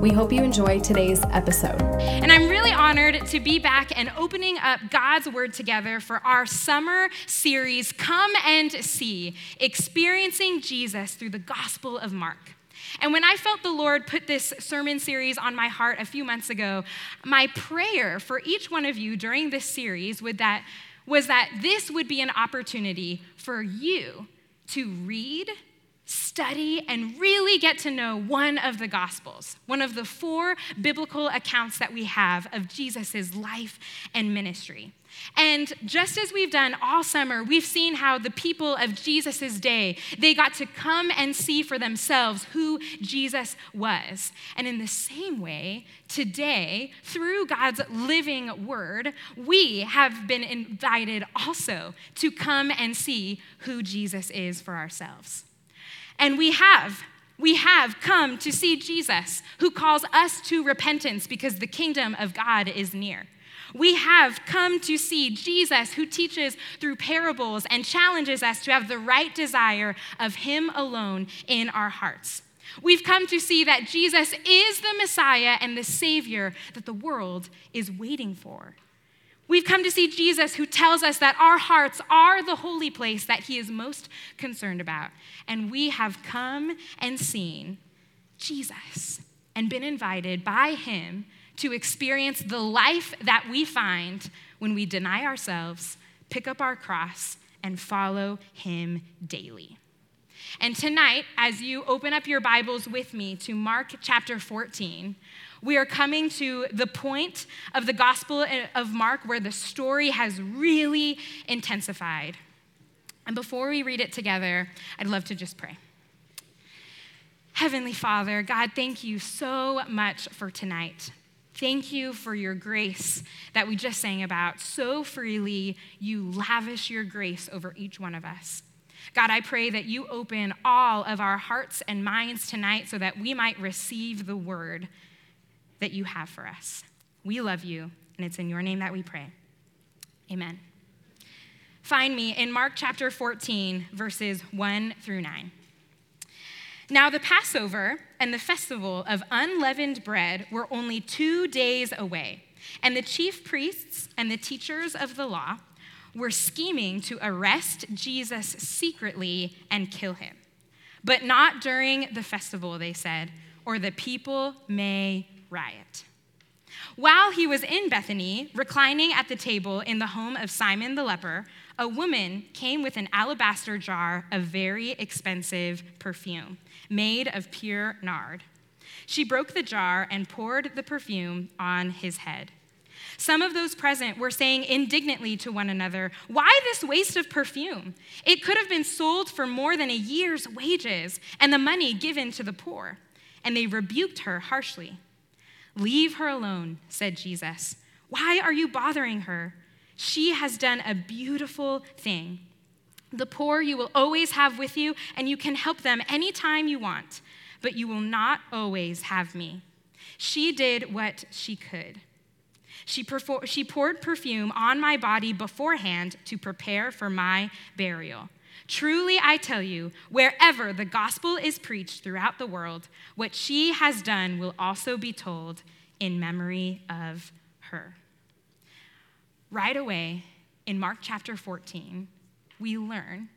We hope you enjoy today's episode. And I'm really honored to be back and opening up God's Word together for our summer series, Come and See, Experiencing Jesus through the Gospel of Mark. And when I felt the Lord put this sermon series on my heart a few months ago, my prayer for each one of you during this series would that, was that this would be an opportunity for you to read, study, and really get to know one of the Gospels, one of the four biblical accounts that we have of Jesus' life and ministry. And just as we've done all summer, we've seen how the people of Jesus' day, they got to come and see for themselves who Jesus was. And in the same way, today, through God's living word, we have been invited also to come and see who Jesus is for ourselves. And we have. We have come to see Jesus, who calls us to repentance because the kingdom of God is near. We have come to see Jesus, who teaches through parables and challenges us to have the right desire of Him alone in our hearts. We've come to see that Jesus is the Messiah and the Savior that the world is waiting for. We've come to see Jesus who tells us that our hearts are the holy place that he is most concerned about. And we have come and seen Jesus and been invited by him to experience the life that we find when we deny ourselves, pick up our cross, and follow him daily. And tonight, as you open up your Bibles with me to Mark chapter 14, we are coming to the point of the Gospel of Mark where the story has really intensified. And before we read it together, I'd love to just pray. Heavenly Father, God, thank you so much for tonight. Thank you for your grace that we just sang about. So freely, you lavish your grace over each one of us. God, I pray that you open all of our hearts and minds tonight so that we might receive the word that you have for us. We love you, and it's in your name that we pray. Amen. Find me in Mark chapter 14, verses 1 through 9. Now, the Passover and the festival of unleavened bread were only two days away, and the chief priests and the teachers of the law were scheming to arrest Jesus secretly and kill him. But not during the festival, they said, or the people may riot. While he was in Bethany, reclining at the table in the home of Simon the leper, a woman came with an alabaster jar of very expensive perfume made of pure nard. She broke the jar and poured the perfume on his head. Some of those present were saying indignantly to one another, Why this waste of perfume? It could have been sold for more than a year's wages and the money given to the poor. And they rebuked her harshly. Leave her alone, said Jesus. Why are you bothering her? She has done a beautiful thing. The poor you will always have with you, and you can help them anytime you want, but you will not always have me. She did what she could. She, perfor- she poured perfume on my body beforehand to prepare for my burial. Truly, I tell you, wherever the gospel is preached throughout the world, what she has done will also be told in memory of her. Right away, in Mark chapter 14, we learn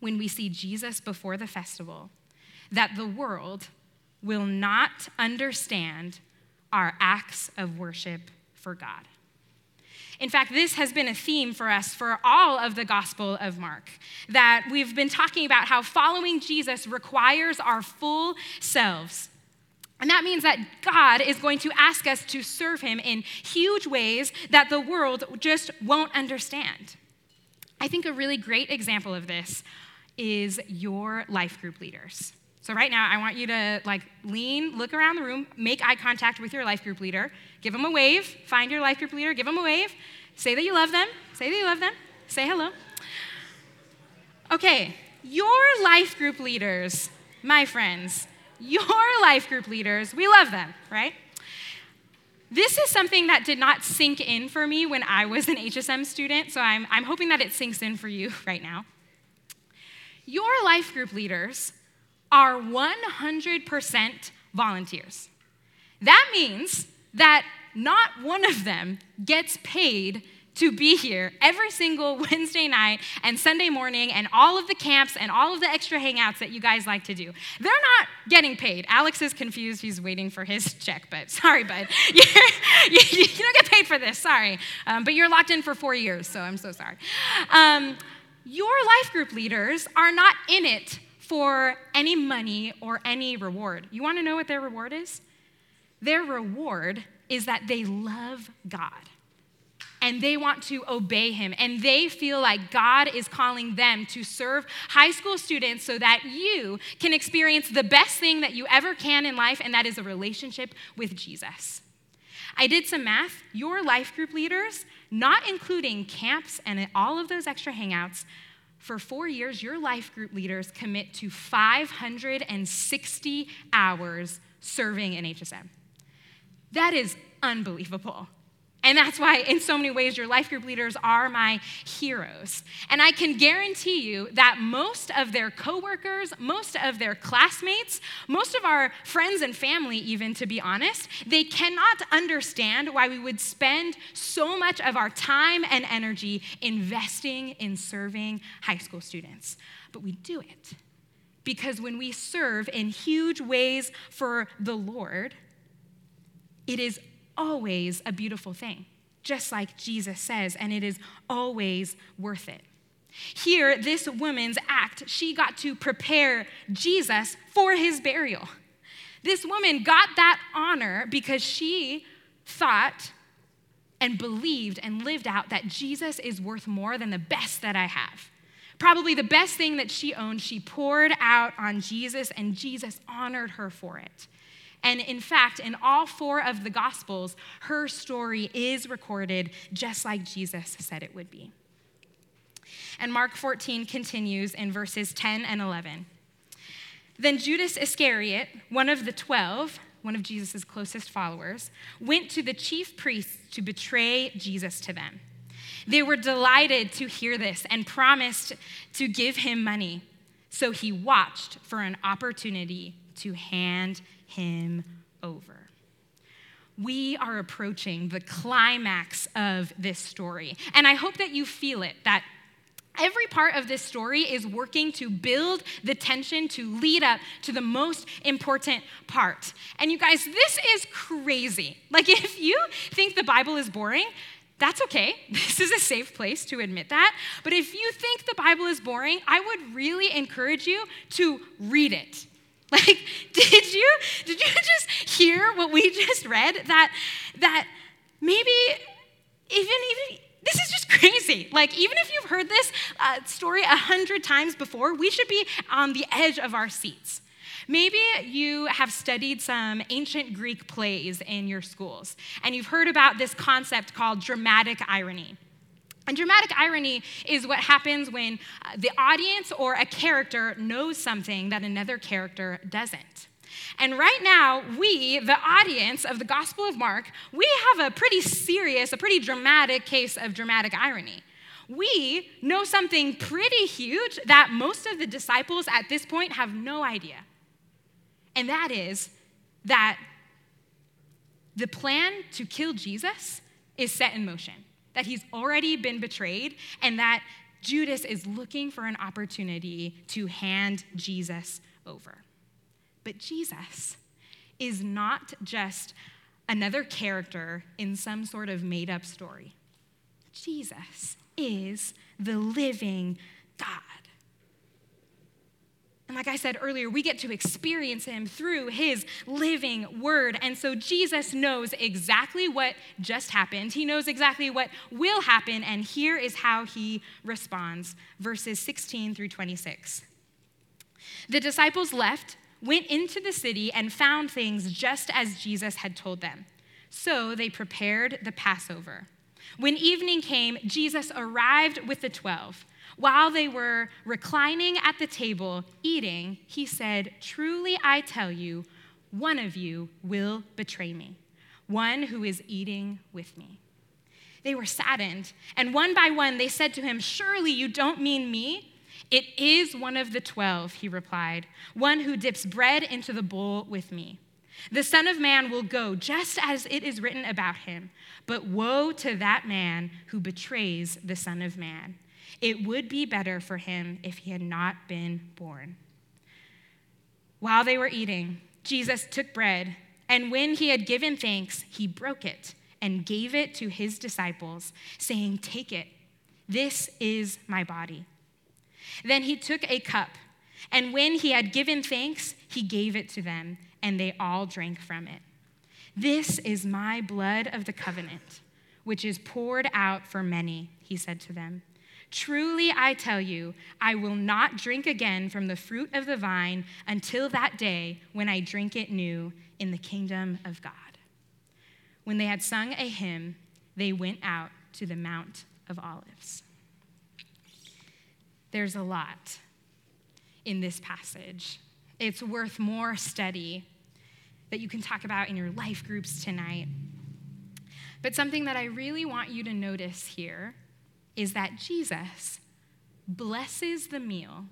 when we see Jesus before the festival that the world will not understand our acts of worship for God. In fact, this has been a theme for us for all of the Gospel of Mark. That we've been talking about how following Jesus requires our full selves. And that means that God is going to ask us to serve Him in huge ways that the world just won't understand. I think a really great example of this is your life group leaders. So right now, I want you to like lean, look around the room, make eye contact with your life group leader, give them a wave, find your life group leader, give them a wave, say that you love them, say that you love them, say hello. Okay, your life group leaders, my friends, your life group leaders, we love them, right? This is something that did not sink in for me when I was an HSM student, so I'm, I'm hoping that it sinks in for you right now. Your life group leaders are 100% volunteers. That means that not one of them gets paid to be here every single Wednesday night and Sunday morning and all of the camps and all of the extra hangouts that you guys like to do. They're not getting paid. Alex is confused. He's waiting for his check, but sorry, bud. you, don't get paid for this, sorry. Um, but you're locked in for four years, so I'm so sorry. Um, your life group leaders are not in it for any money or any reward. You want to know what their reward is? Their reward is that they love God and they want to obey him. And they feel like God is calling them to serve high school students so that you can experience the best thing that you ever can in life, and that is a relationship with Jesus. I did some math. Your life group leaders, not including camps and all of those extra hangouts, for four years, your life group leaders commit to 560 hours serving in HSM. That is unbelievable. And that's why, in so many ways, your life group leaders are my heroes. And I can guarantee you that most of their coworkers, most of their classmates, most of our friends and family, even to be honest, they cannot understand why we would spend so much of our time and energy investing in serving high school students. But we do it because when we serve in huge ways for the Lord, it is always a beautiful thing, just like Jesus says, and it is always worth it. Here, this woman's act, she got to prepare Jesus for his burial. This woman got that honor because she thought and believed and lived out that Jesus is worth more than the best that I have. Probably the best thing that she owned, she poured out on Jesus, and Jesus honored her for it. And in fact, in all four of the Gospels, her story is recorded just like Jesus said it would be. And Mark 14 continues in verses 10 and 11. Then Judas Iscariot, one of the twelve, one of Jesus' closest followers, went to the chief priests to betray Jesus to them. They were delighted to hear this and promised to give him money. So he watched for an opportunity to hand him over. We are approaching the climax of this story. And I hope that you feel it, that Every part of this story is working to build the tension to lead up to the most important part. And you guys, this is crazy. Like, if you think the Bible is boring, that's okay. This is a safe place to admit that. But if you think the Bible is boring, I would really encourage you to read it. Like, did you did you just hear what we just read? That that maybe even even this is just crazy. Like, even if you've heard this uh, story a hundred times before, we should be on the edge of our seats. Maybe you have studied some ancient Greek plays in your schools, and you've heard about this concept called dramatic irony. And dramatic irony is what happens when uh, the audience or a character knows something that another character doesn't. And right now, we, the audience of the Gospel of Mark, we have a pretty serious, a pretty dramatic case of dramatic irony. We know something pretty huge that most of the disciples at this point have no idea. And that is that the plan to kill Jesus is set in motion that he's already been betrayed and that Judas is looking for an opportunity to hand Jesus over. But Jesus is not just another character in some sort of made up story. Jesus is the living God. And like I said earlier, we get to experience him through his living word. And so Jesus knows exactly what just happened. He knows exactly what will happen. And here is how he responds verses 16 through 26. The disciples left went into the city and found things just as Jesus had told them. So they prepared the Passover. When evening came, Jesus arrived with the twelve. While they were reclining at the table eating, he said, Truly I tell you, one of you will betray me, one who is eating with me. They were saddened, and one by one they said to him, Surely you don't mean me? It is one of the twelve, he replied, one who dips bread into the bowl with me. The Son of Man will go just as it is written about him, but woe to that man who betrays the Son of Man. It would be better for him if he had not been born. While they were eating, Jesus took bread, and when he had given thanks, he broke it and gave it to his disciples, saying, Take it, this is my body. Then he took a cup, and when he had given thanks, he gave it to them, and they all drank from it. This is my blood of the covenant, which is poured out for many, he said to them. Truly, I tell you, I will not drink again from the fruit of the vine until that day when I drink it new in the kingdom of God. When they had sung a hymn, they went out to the Mount of Olives. There's a lot in this passage. It's worth more study that you can talk about in your life groups tonight. But something that I really want you to notice here is that Jesus blesses the meal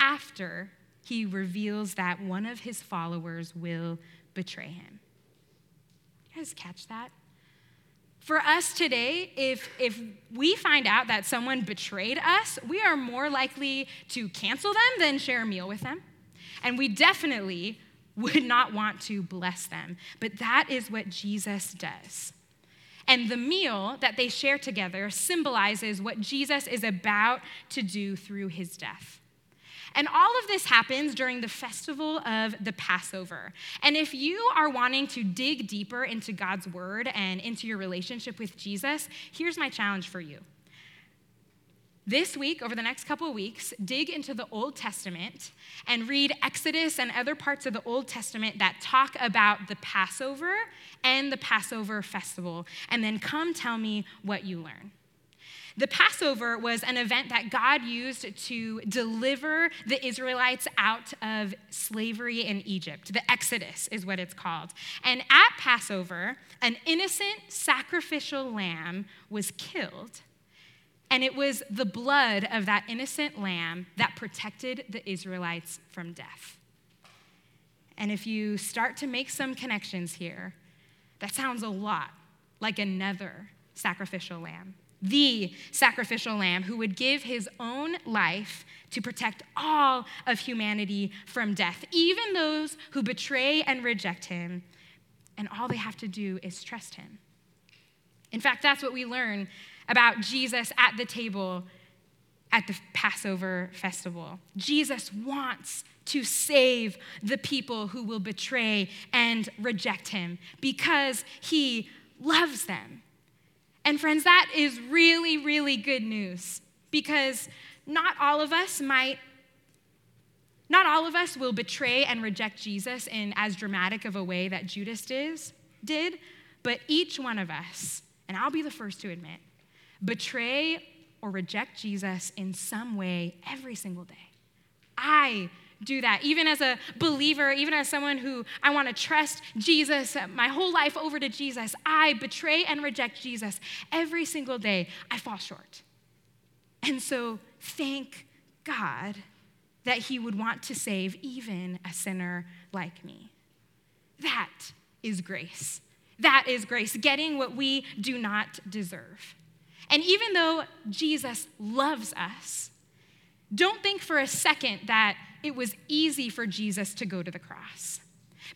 after he reveals that one of his followers will betray him. You guys catch that? For us today, if, if we find out that someone betrayed us, we are more likely to cancel them than share a meal with them. And we definitely would not want to bless them. But that is what Jesus does. And the meal that they share together symbolizes what Jesus is about to do through his death. And all of this happens during the festival of the Passover. And if you are wanting to dig deeper into God's word and into your relationship with Jesus, here's my challenge for you. This week, over the next couple of weeks, dig into the Old Testament and read Exodus and other parts of the Old Testament that talk about the Passover and the Passover festival. And then come tell me what you learn. The Passover was an event that God used to deliver the Israelites out of slavery in Egypt. The Exodus is what it's called. And at Passover, an innocent sacrificial lamb was killed and it was the blood of that innocent lamb that protected the Israelites from death. And if you start to make some connections here, that sounds a lot like another sacrificial lamb. The sacrificial lamb who would give his own life to protect all of humanity from death, even those who betray and reject him. And all they have to do is trust him. In fact, that's what we learn about Jesus at the table at the Passover festival. Jesus wants to save the people who will betray and reject him because he loves them. And friends, that is really, really good news because not all of us might. Not all of us will betray and reject Jesus in as dramatic of a way that Judas did, but each one of us, and I'll be the first to admit, betray or reject Jesus in some way every single day. I do that. Even as a believer, even as someone who I want to trust Jesus my whole life over to Jesus, I betray and reject Jesus every single day. I fall short. And so thank God that He would want to save even a sinner like me. That is grace. That is grace, getting what we do not deserve. And even though Jesus loves us, don't think for a second that it was easy for Jesus to go to the cross.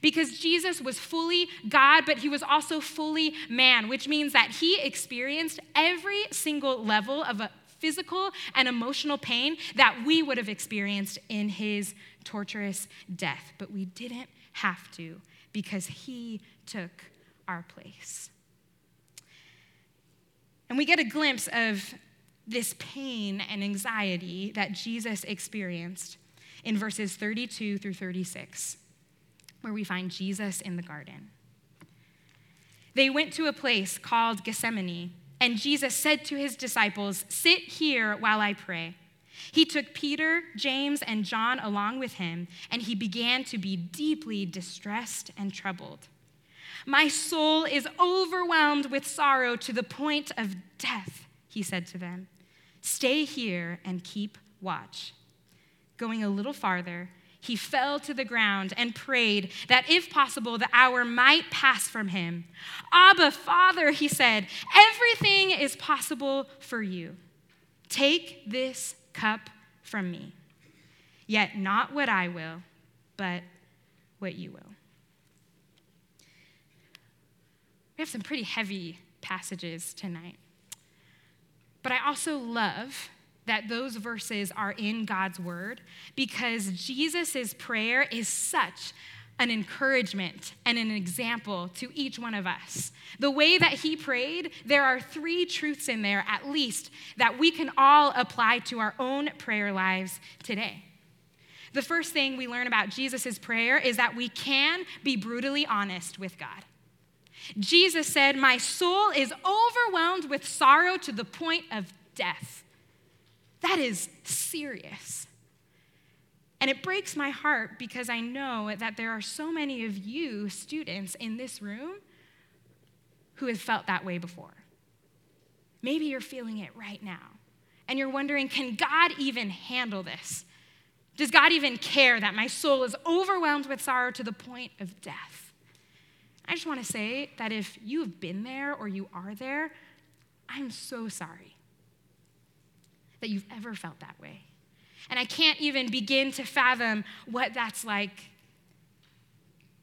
Because Jesus was fully God, but he was also fully man, which means that he experienced every single level of a physical and emotional pain that we would have experienced in his torturous death. But we didn't have to because he took our place. And we get a glimpse of this pain and anxiety that Jesus experienced in verses 32 through 36, where we find Jesus in the garden. They went to a place called Gethsemane, and Jesus said to his disciples, Sit here while I pray. He took Peter, James, and John along with him, and he began to be deeply distressed and troubled. My soul is overwhelmed with sorrow to the point of death, he said to them. Stay here and keep watch. Going a little farther, he fell to the ground and prayed that if possible, the hour might pass from him. Abba, Father, he said, everything is possible for you. Take this cup from me. Yet not what I will, but what you will. We have some pretty heavy passages tonight. But I also love that those verses are in God's word because Jesus' prayer is such an encouragement and an example to each one of us. The way that he prayed, there are three truths in there at least that we can all apply to our own prayer lives today. The first thing we learn about Jesus' prayer is that we can be brutally honest with God. Jesus said, My soul is overwhelmed with sorrow to the point of death. That is serious. And it breaks my heart because I know that there are so many of you students in this room who have felt that way before. Maybe you're feeling it right now. And you're wondering, can God even handle this? Does God even care that my soul is overwhelmed with sorrow to the point of death? I just want to say that if you've been there or you are there, I'm so sorry that you've ever felt that way. And I can't even begin to fathom what that's like.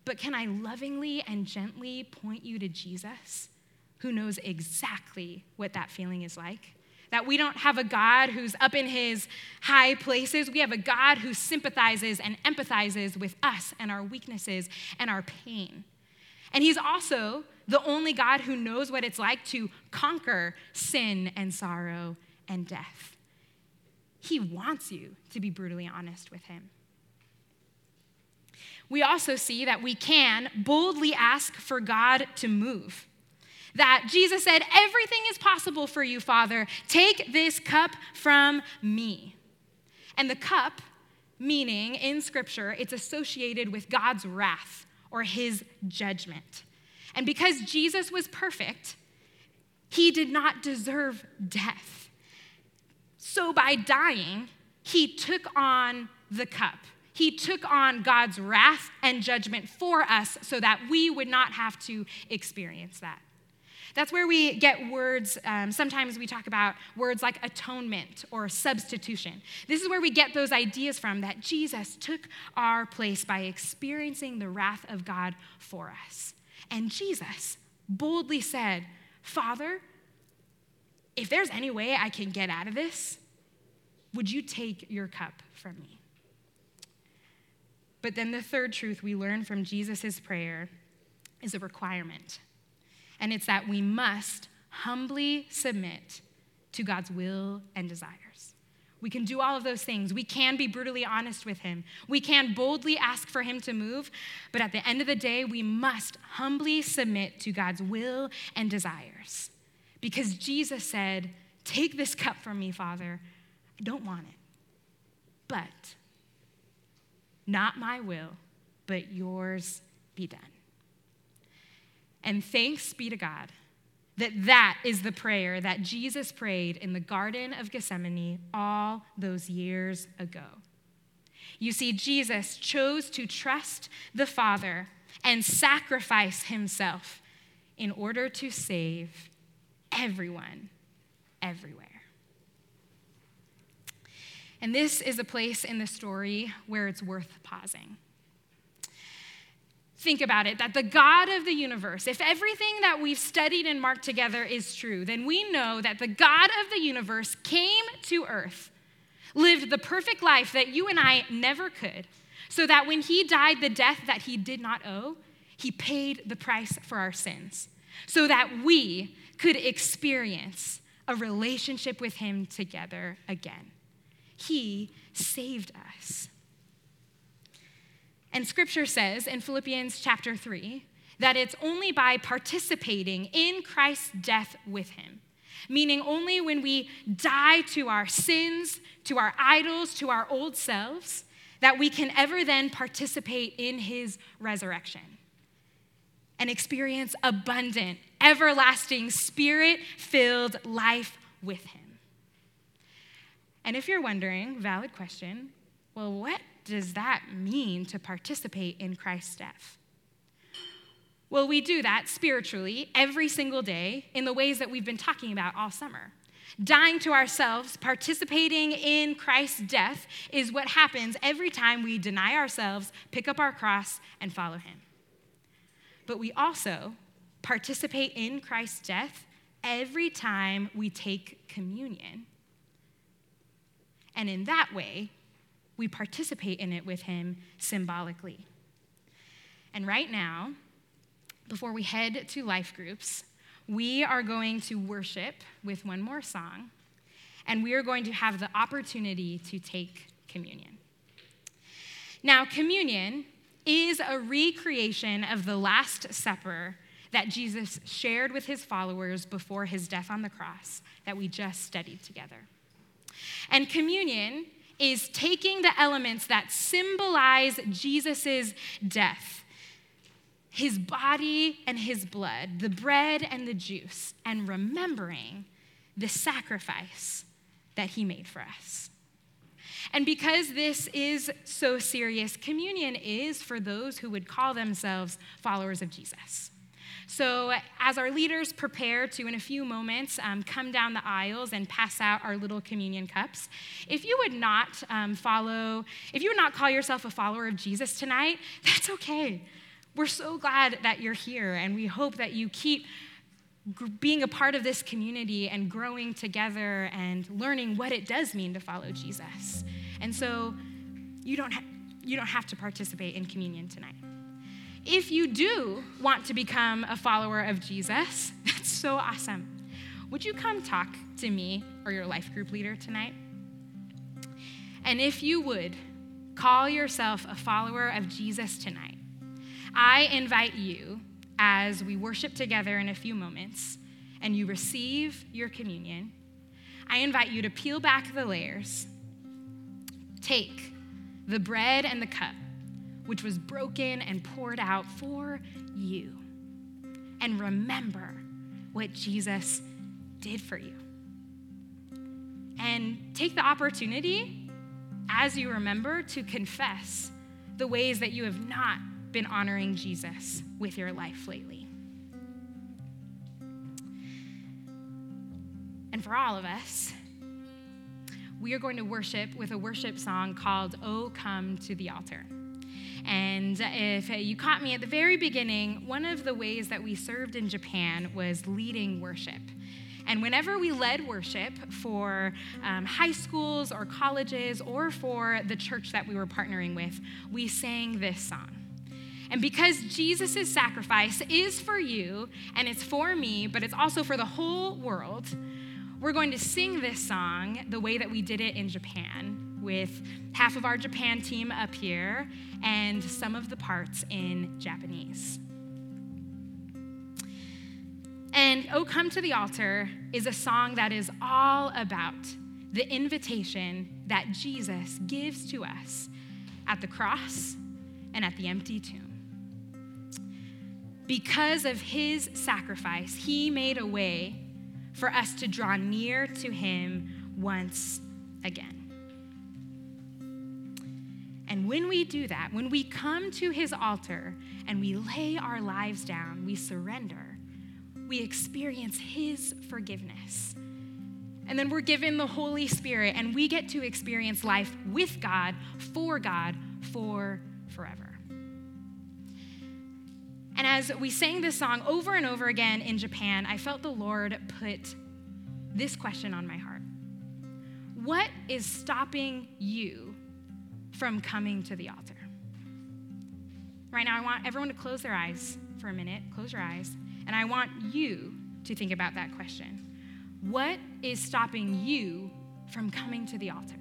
But can I lovingly and gently point you to Jesus, who knows exactly what that feeling is like? That we don't have a God who's up in his high places. We have a God who sympathizes and empathizes with us and our weaknesses and our pain. And he's also the only God who knows what it's like to conquer sin and sorrow and death. He wants you to be brutally honest with Him. We also see that we can boldly ask for God to move. That Jesus said, Everything is possible for you, Father. Take this cup from me. And the cup, meaning in Scripture, it's associated with God's wrath or his judgment. And because Jesus was perfect, he did not deserve death. So by dying, he took on the cup. He took on God's wrath and judgment for us so that we would not have to experience that. That's where we get words. Um, sometimes we talk about words like atonement or substitution. This is where we get those ideas from that Jesus took our place by experiencing the wrath of God for us. And Jesus boldly said, Father, if there's any way I can get out of this, would you take your cup from me? But then the third truth we learn from Jesus' prayer is a requirement. And it's that we must humbly submit to God's will and desires. We can do all of those things. We can be brutally honest with Him. We can boldly ask for Him to move. But at the end of the day, we must humbly submit to God's will and desires. Because Jesus said, Take this cup from me, Father. I don't want it. But not my will, but yours be done. And thanks be to God that that is the prayer that Jesus prayed in the Garden of Gethsemane all those years ago. You see, Jesus chose to trust the Father and sacrifice himself in order to save everyone, everywhere. And this is a place in the story where it's worth pausing. Think about it that the God of the universe, if everything that we've studied and marked together is true, then we know that the God of the universe came to earth, lived the perfect life that you and I never could, so that when he died the death that he did not owe, he paid the price for our sins, so that we could experience a relationship with him together again. He saved us. And scripture says in Philippians chapter 3 that it's only by participating in Christ's death with him, meaning only when we die to our sins, to our idols, to our old selves, that we can ever then participate in his resurrection and experience abundant, everlasting, spirit filled life with him. And if you're wondering, valid question, well, what does that mean to participate in Christ's death? Well, we do that spiritually every single day in the ways that we've been talking about all summer. Dying to ourselves, participating in Christ's death, is what happens every time we deny ourselves, pick up our cross, and follow Him. But we also participate in Christ's death every time we take communion. And in that way, we participate in it with Him symbolically. And right now, before we head to life groups, we are going to worship with one more song, and we are going to have the opportunity to take communion. Now, communion is a recreation of the Last Supper that Jesus shared with his followers before his death on the cross that we just studied together. And communion is taking the elements that symbolize Jesus' death his body and his blood, the bread and the juice, and remembering the sacrifice that he made for us. And because this is so serious, communion is for those who would call themselves followers of Jesus. So, as our leaders prepare to, in a few moments, um, come down the aisles and pass out our little communion cups, if you would not um, follow, if you would not call yourself a follower of Jesus tonight, that's okay. We're so glad that you're here, and we hope that you keep being a part of this community and growing together and learning what it does mean to follow Jesus. And so you don't, ha- you don't have to participate in communion tonight. If you do want to become a follower of Jesus, that's so awesome. Would you come talk to me or your life group leader tonight? And if you would, call yourself a follower of Jesus tonight. I invite you, as we worship together in a few moments and you receive your communion, I invite you to peel back the layers, take the bread and the cup, which was broken and poured out for you, and remember what Jesus did for you. And take the opportunity as you remember to confess the ways that you have not been honoring Jesus with your life lately? And for all of us, we are going to worship with a worship song called Oh Come to the Altar. And if you caught me at the very beginning, one of the ways that we served in Japan was leading worship. And whenever we led worship for um, high schools or colleges or for the church that we were partnering with, we sang this song. And because Jesus' sacrifice is for you and it's for me, but it's also for the whole world, we're going to sing this song the way that we did it in Japan with half of our Japan team up here and some of the parts in Japanese. And Oh Come to the Altar is a song that is all about the invitation that Jesus gives to us at the cross and at the empty tomb. Because of his sacrifice, he made a way for us to draw near to him once again. And when we do that, when we come to his altar and we lay our lives down, we surrender, we experience his forgiveness. And then we're given the Holy Spirit and we get to experience life with God, for God, for forever. And as we sang this song over and over again in Japan, I felt the Lord put this question on my heart What is stopping you from coming to the altar? Right now, I want everyone to close their eyes for a minute. Close your eyes. And I want you to think about that question. What is stopping you from coming to the altar?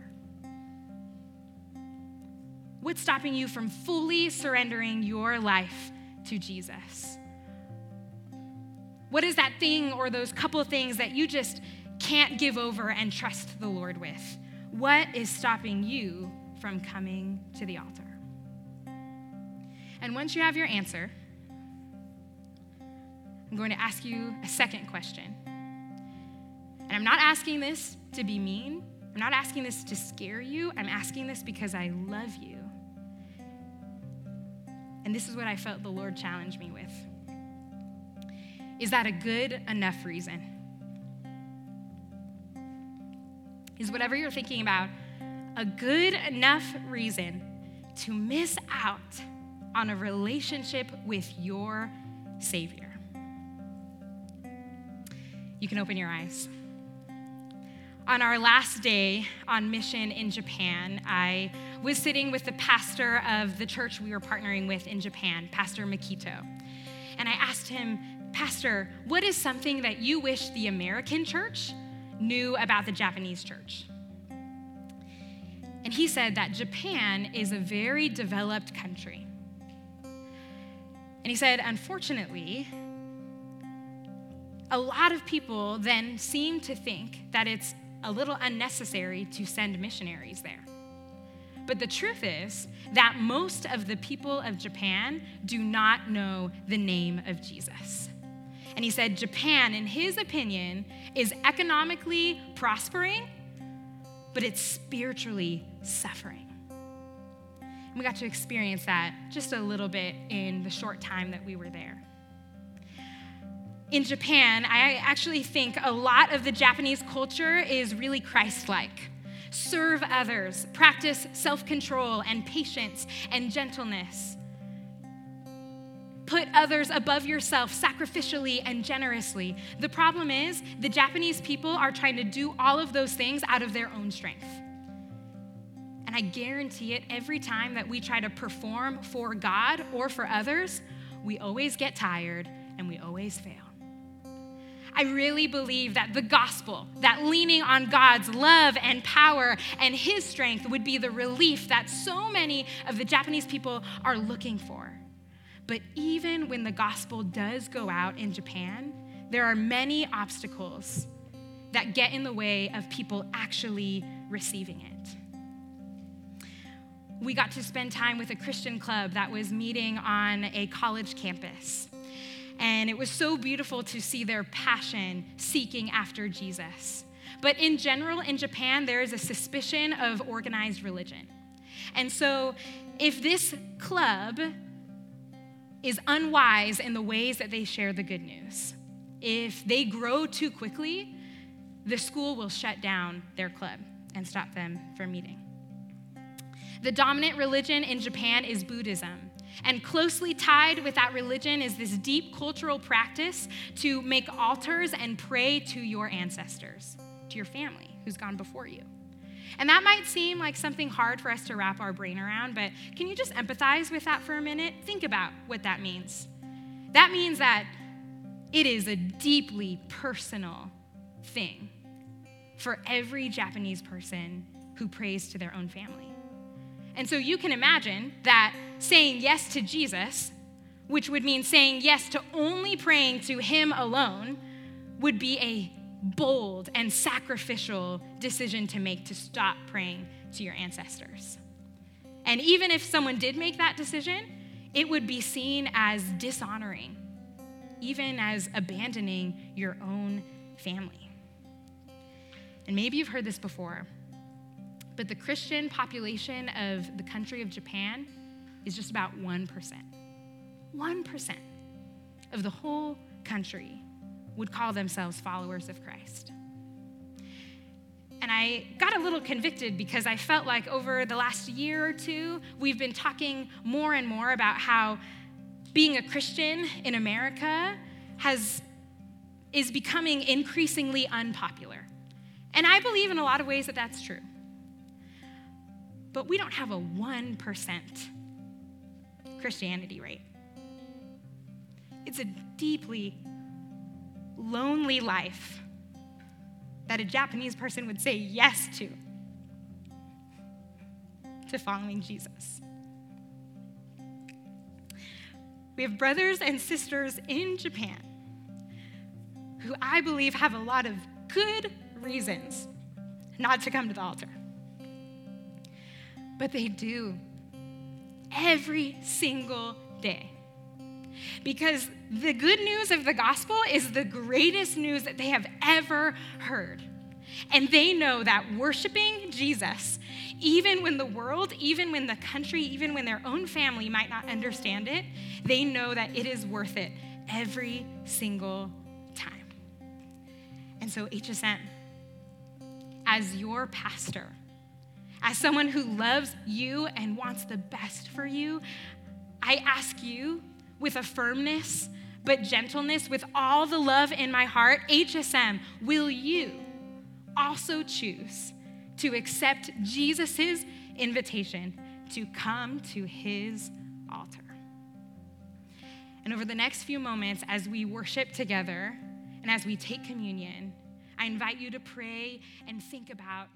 What's stopping you from fully surrendering your life to Jesus? What is that thing or those couple things that you just can't give over and trust the Lord with? What is stopping you from coming to the altar? And once you have your answer, I'm going to ask you a second question. And I'm not asking this to be mean. I'm not asking this to scare you. I'm asking this because I love you. And this is what I felt the Lord challenged me with. Is that a good enough reason? Is whatever you're thinking about a good enough reason to miss out on a relationship with your Savior? You can open your eyes. On our last day on mission in Japan, I was sitting with the pastor of the church we were partnering with in Japan, Pastor Makito. And I asked him, Pastor, what is something that you wish the American church knew about the Japanese church? And he said that Japan is a very developed country. And he said, unfortunately, a lot of people then seem to think that it's a little unnecessary to send missionaries there. But the truth is that most of the people of Japan do not know the name of Jesus. And he said Japan, in his opinion, is economically prospering, but it's spiritually suffering. And we got to experience that just a little bit in the short time that we were there in Japan, I actually think a lot of the Japanese culture is really Christ like. Serve others, practice self control and patience and gentleness. Put others above yourself sacrificially and generously. The problem is, the Japanese people are trying to do all of those things out of their own strength. And I guarantee it, every time that we try to perform for God or for others, we always get tired and we always fail. I really believe that the gospel, that leaning on God's love and power and his strength would be the relief that so many of the Japanese people are looking for. But even when the gospel does go out in Japan, there are many obstacles that get in the way of people actually receiving it. We got to spend time with a Christian club that was meeting on a college campus. And it was so beautiful to see their passion seeking after Jesus. But in general, in Japan, there is a suspicion of organized religion. And so, if this club is unwise in the ways that they share the good news, if they grow too quickly, the school will shut down their club and stop them from meeting. The dominant religion in Japan is Buddhism. And closely tied with that religion is this deep cultural practice to make altars and pray to your ancestors, to your family who's gone before you. And that might seem like something hard for us to wrap our brain around, but can you just empathize with that for a minute? Think about what that means. That means that it is a deeply personal thing for every Japanese person who prays to their own family. And so you can imagine that saying yes to Jesus, which would mean saying yes to only praying to Him alone, would be a bold and sacrificial decision to make to stop praying to your ancestors. And even if someone did make that decision, it would be seen as dishonoring, even as abandoning your own family. And maybe you've heard this before, but the Christian population of the country of Japan is just about 1%. 1% of the whole country would call themselves followers of Christ. And I got a little convicted because I felt like over the last year or two, we've been talking more and more about how being a Christian in America has, is becoming increasingly unpopular. And I believe in a lot of ways that that's true but we don't have a 1% Christianity rate. It's a deeply lonely life that a Japanese person would say yes to, to following Jesus. We have brothers and sisters in Japan who I believe have a lot of good reasons not to come to the altar. But they do every single day. Because the good news of the gospel is the greatest news that they have ever heard. And they know that worshiping Jesus, even when the world, even when the country, even when their own family might not understand it, they know that it is worth it every single time. And so, HSM, as your pastor, as someone who loves you and wants the best for you, I ask you with a firmness but gentleness, with all the love in my heart, HSM, will you also choose to accept Jesus' invitation to come to his altar? And over the next few moments, as we worship together and as we take communion, I invite you to pray and think about